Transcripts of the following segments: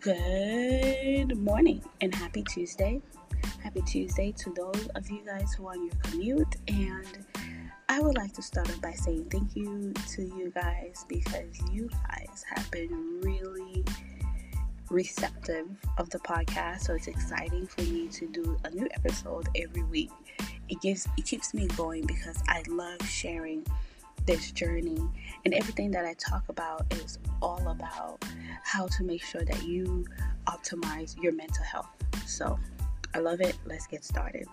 Good morning and happy Tuesday. Happy Tuesday to those of you guys who are on your commute. And I would like to start off by saying thank you to you guys because you guys have been really receptive of the podcast. So it's exciting for me to do a new episode every week. It gives it keeps me going because I love sharing this journey and everything that I talk about is all about how to make sure that you optimize your mental health. So, I love it. Let's get started.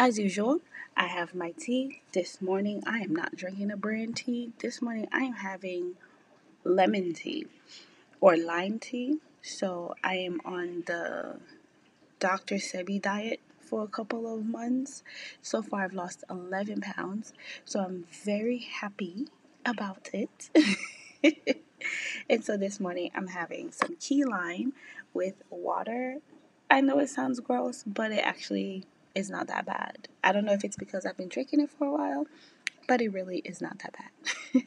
As usual, I have my tea. This morning, I am not drinking a brand tea. This morning, I am having lemon tea or lime tea. So I am on the Dr. Sebi diet for a couple of months. So far, I've lost 11 pounds. So I'm very happy about it. and so this morning, I'm having some key lime with water. I know it sounds gross, but it actually is not that bad. I don't know if it's because I've been drinking it for a while, but it really is not that bad.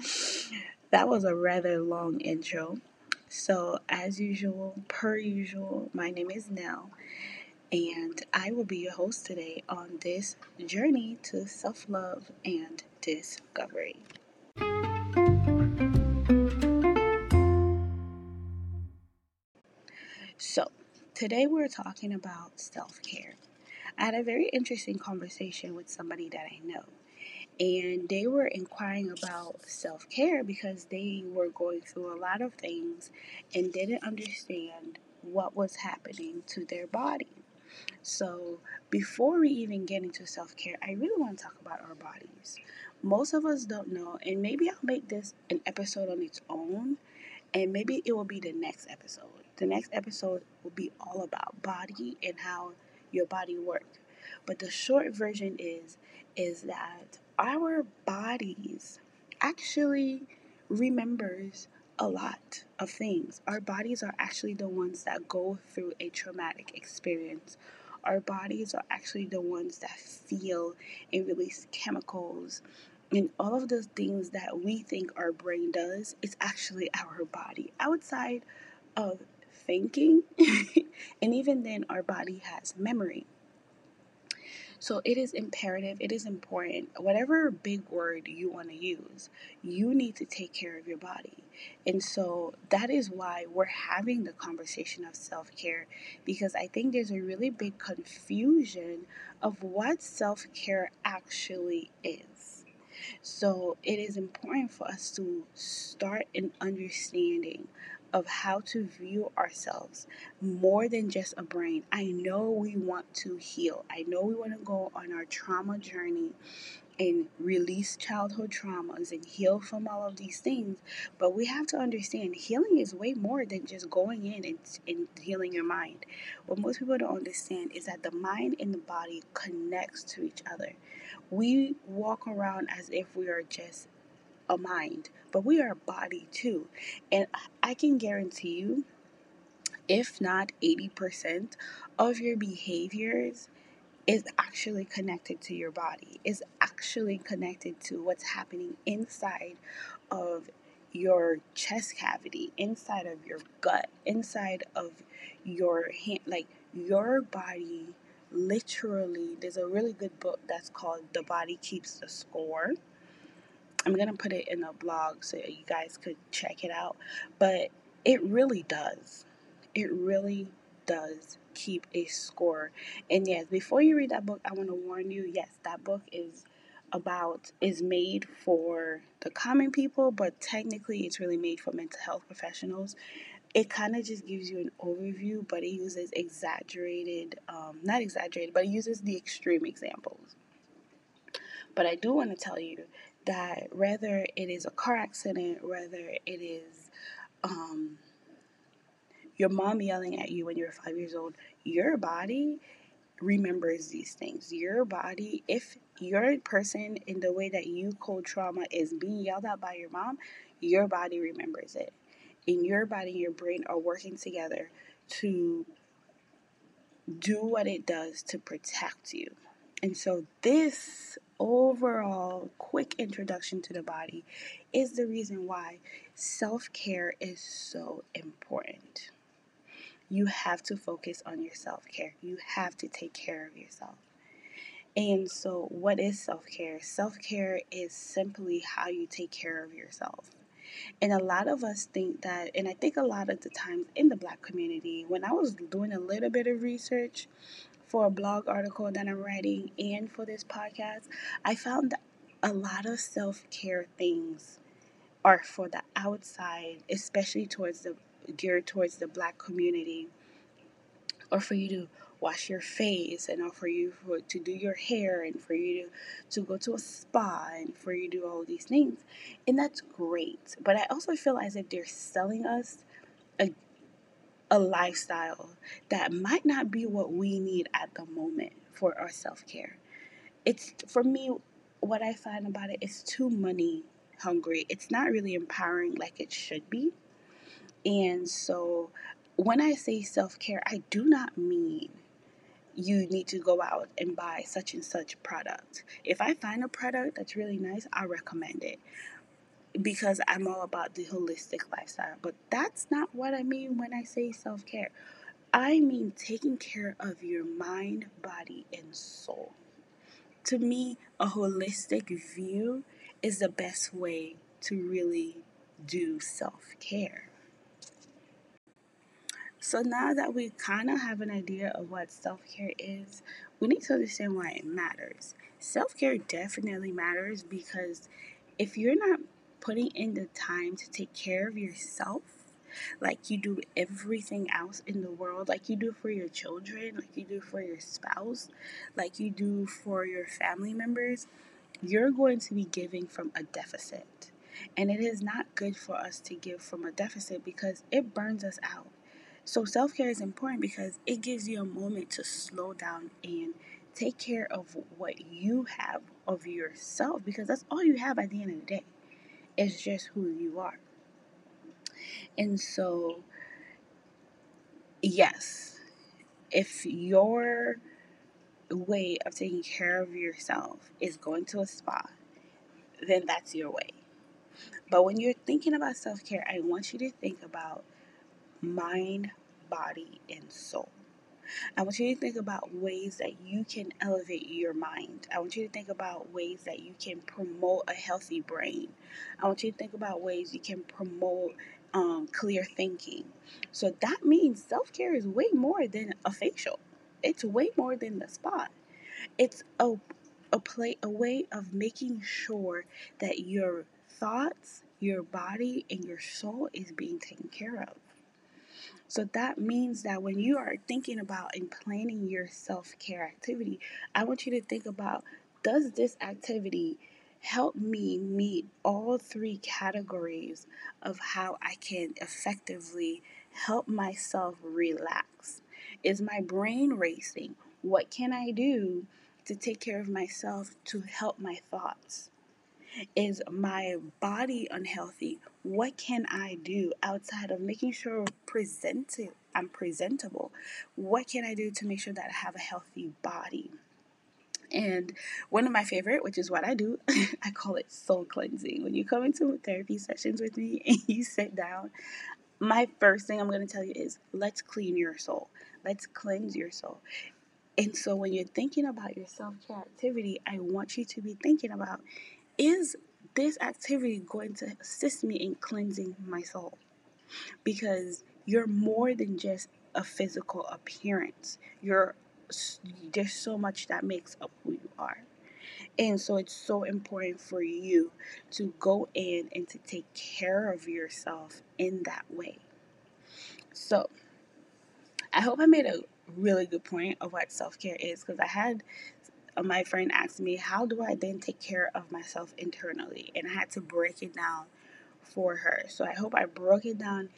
that was a rather long intro. So, as usual, per usual, my name is Nelle, and I will be your host today on this journey to self love and discovery. So, today we're talking about self care. I had a very interesting conversation with somebody that I know and they were inquiring about self care because they were going through a lot of things and didn't understand what was happening to their body. So, before we even get into self care, I really want to talk about our bodies. Most of us don't know, and maybe I'll make this an episode on its own, and maybe it will be the next episode. The next episode will be all about body and how your body works. But the short version is is that our bodies actually remembers a lot of things. Our bodies are actually the ones that go through a traumatic experience. Our bodies are actually the ones that feel and release chemicals. And all of those things that we think our brain does is actually our body. Outside of thinking, and even then, our body has memory. So it is imperative, it is important, whatever big word you want to use, you need to take care of your body. And so that is why we're having the conversation of self care because I think there's a really big confusion of what self care actually is. So it is important for us to start an understanding of how to view ourselves more than just a brain. I know we want to heal. I know we want to go on our trauma journey and release childhood traumas and heal from all of these things. But we have to understand healing is way more than just going in and, and healing your mind. What most people don't understand is that the mind and the body connects to each other. We walk around as if we are just a mind, but we are a body too. And I can guarantee you, if not 80% of your behaviors is actually connected to your body, is actually connected to what's happening inside of your chest cavity, inside of your gut, inside of your hand, like your body literally there's a really good book that's called The Body Keeps the Score I'm going to put it in a blog so you guys could check it out. But it really does. It really does keep a score. And yes, before you read that book, I want to warn you yes, that book is about is made for the common people, but technically it's really made for mental health professionals. It kind of just gives you an overview, but it uses exaggerated, um, not exaggerated, but it uses the extreme examples. But I do want to tell you that whether it is a car accident, whether it is um, your mom yelling at you when you're five years old, your body remembers these things. Your body, if your person in the way that you code trauma is being yelled at by your mom, your body remembers it. And your body and your brain are working together to do what it does to protect you. And so, this overall quick introduction to the body is the reason why self care is so important. You have to focus on your self care, you have to take care of yourself. And so, what is self care? Self care is simply how you take care of yourself. And a lot of us think that, and I think a lot of the times in the black community, when I was doing a little bit of research for a blog article that I'm writing and for this podcast, I found that a lot of self care things are for the outside, especially towards the geared towards the black community, or for you to wash your face and or for you for, to do your hair and for you to, to go to a spa and for you to do all these things. And that's great but i also feel as if they're selling us a, a lifestyle that might not be what we need at the moment for our self-care. It's for me what i find about it is too money hungry. It's not really empowering like it should be. And so when I say self care, I do not mean you need to go out and buy such and such product. If I find a product that's really nice, I recommend it because I'm all about the holistic lifestyle. But that's not what I mean when I say self care. I mean taking care of your mind, body, and soul. To me, a holistic view is the best way to really do self care. So now that we kind of have an idea of what self care is, we need to understand why it matters. Self care definitely matters because if you're not putting in the time to take care of yourself, like you do everything else in the world, like you do for your children, like you do for your spouse, like you do for your family members, you're going to be giving from a deficit. And it is not good for us to give from a deficit because it burns us out. So, self care is important because it gives you a moment to slow down and take care of what you have of yourself because that's all you have at the end of the day. It's just who you are. And so, yes, if your way of taking care of yourself is going to a spa, then that's your way. But when you're thinking about self care, I want you to think about mind, body, and soul. I want you to think about ways that you can elevate your mind. I want you to think about ways that you can promote a healthy brain. I want you to think about ways you can promote um, clear thinking. So that means self care is way more than a facial. It's way more than the spa. It's a a play a way of making sure that your thoughts, your body, and your soul is being taken care of. So that means that when you are thinking about and planning your self care activity, I want you to think about does this activity help me meet all three categories of how I can effectively help myself relax? Is my brain racing? What can I do to take care of myself to help my thoughts? Is my body unhealthy? What can I do outside of making sure I'm presentable? What can I do to make sure that I have a healthy body? And one of my favorite, which is what I do, I call it soul cleansing. When you come into therapy sessions with me and you sit down, my first thing I'm going to tell you is let's clean your soul. Let's cleanse your soul. And so when you're thinking about your self care activity, I want you to be thinking about is this activity going to assist me in cleansing my soul? Because you're more than just a physical appearance. You're there's so much that makes up who you are. And so it's so important for you to go in and to take care of yourself in that way. So, I hope I made a really good point of what self care is because I had my friend asked me, How do I then take care of myself internally? And I had to break it down for her. So I hope I broke it down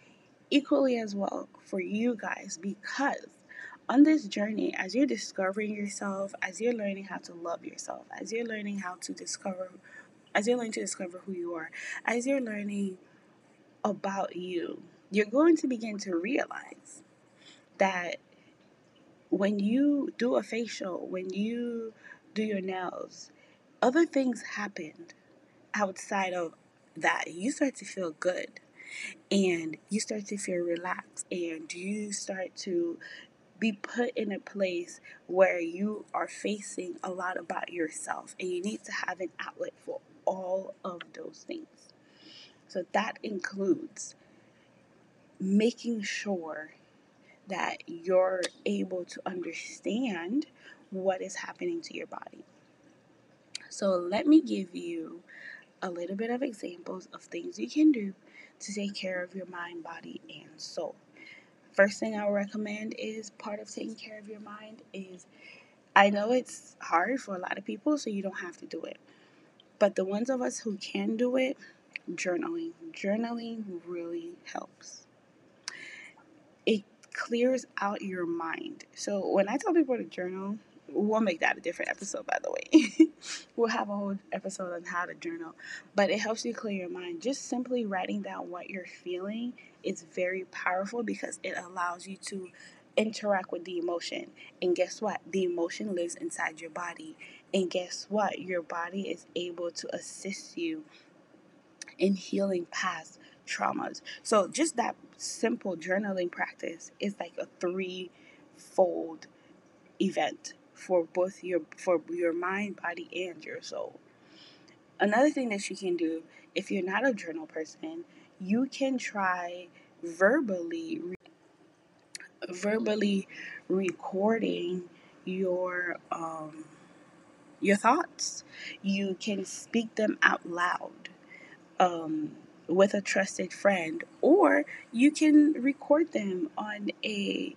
equally as well for you guys because on this journey, as you're discovering yourself, as you're learning how to love yourself, as you're learning how to discover, as you're learning to discover who you are, as you're learning about you, you're going to begin to realize that when you do a facial, when you do your nails, other things happened outside of that. You start to feel good and you start to feel relaxed and you start to be put in a place where you are facing a lot about yourself and you need to have an outlet for all of those things. So that includes making sure that you're able to understand what is happening to your body. So let me give you a little bit of examples of things you can do to take care of your mind, body, and soul. First thing I would recommend is part of taking care of your mind is I know it's hard for a lot of people, so you don't have to do it. But the ones of us who can do it, journaling. Journaling really helps. Clears out your mind. So when I tell people to journal, we'll make that a different episode by the way. We'll have a whole episode on how to journal but it helps you clear your mind. Just simply writing down what you're feeling is very powerful because it allows you to interact with the emotion. And guess what? The emotion lives inside your body. And guess what? Your body is able to assist you in healing past traumas so just that simple journaling practice is like a three fold event for both your for your mind, body, and your soul. Another thing that you can do if you're not a journal person, you can try verbally verbally recording your um, your thoughts. You can speak them out loud um, with a trusted friend, or you can record them on a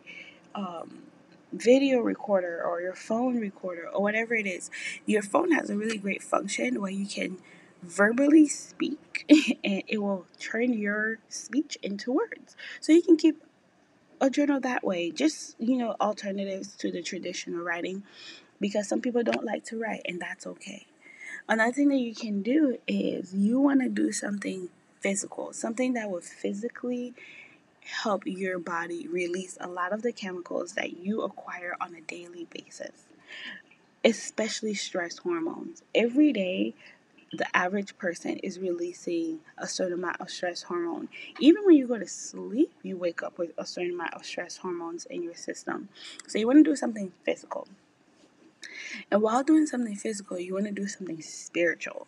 um, video recorder or your phone recorder or whatever it is. Your phone has a really great function where you can verbally speak and it will turn your speech into words. So you can keep a journal that way. Just, you know, alternatives to the traditional writing because some people don't like to write and that's okay. Another thing that you can do is you want to do something physical, something that will physically help your body release a lot of the chemicals that you acquire on a daily basis, especially stress hormones. Every day, the average person is releasing a certain amount of stress hormone. Even when you go to sleep, you wake up with a certain amount of stress hormones in your system. So you want to do something physical. And while doing something physical, you want to do something spiritual.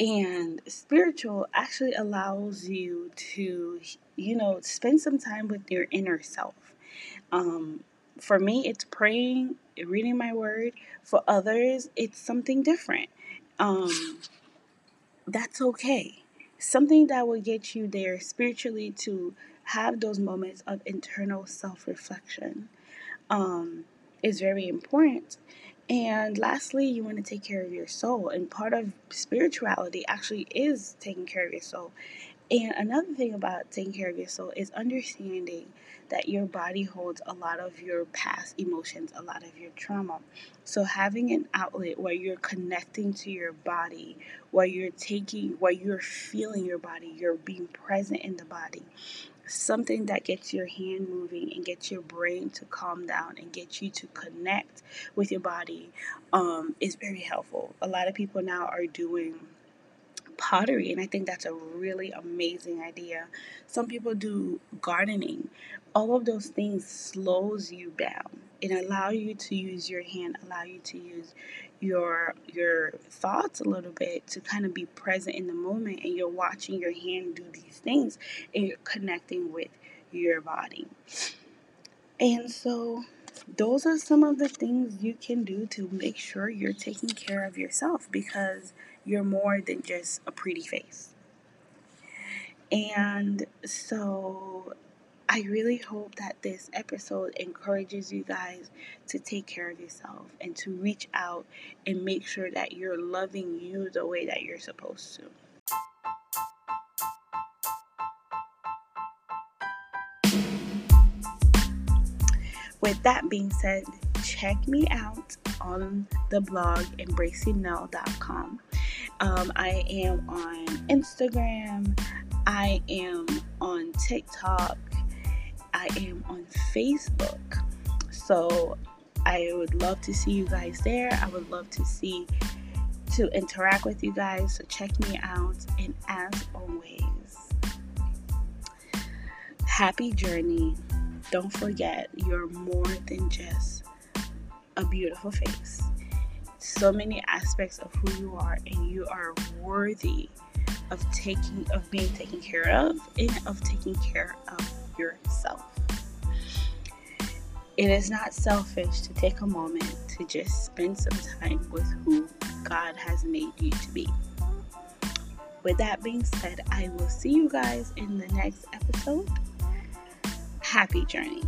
And spiritual actually allows you to, you know, spend some time with your inner self. Um, for me, it's praying, reading my word. For others, it's something different. Um, that's okay. Something that will get you there spiritually to have those moments of internal self reflection um, is very important. And lastly, you want to take care of your soul. And part of spirituality actually is taking care of your soul. And another thing about taking care of your soul is understanding that your body holds a lot of your past emotions, a lot of your trauma. So having an outlet where you're connecting to your body, where you're taking, where you're feeling your body, you're being present in the body, something that gets your hand moving and gets your brain to calm down and get you to connect with your body um, is very helpful. A lot of people now are doing pottery and I think that's a really amazing idea. Some people do gardening. All of those things slows you down and allow you to use your hand, allow you to use your your thoughts a little bit to kind of be present in the moment and you're watching your hand do these things and you're connecting with your body. And so those are some of the things you can do to make sure you're taking care of yourself because you're more than just a pretty face. And so I really hope that this episode encourages you guys to take care of yourself and to reach out and make sure that you're loving you the way that you're supposed to. With that being said, check me out on the blog embracingnelle.com. Um, I am on Instagram, I am on TikTok, I am on Facebook. So I would love to see you guys there. I would love to see to interact with you guys. So check me out. And as always, happy journey. Don't forget, you're more than just a beautiful face. So many aspects of who you are, and you are worthy of taking of being taken care of and of taking care of yourself. It is not selfish to take a moment to just spend some time with who God has made you to be. With that being said, I will see you guys in the next episode. Happy journey.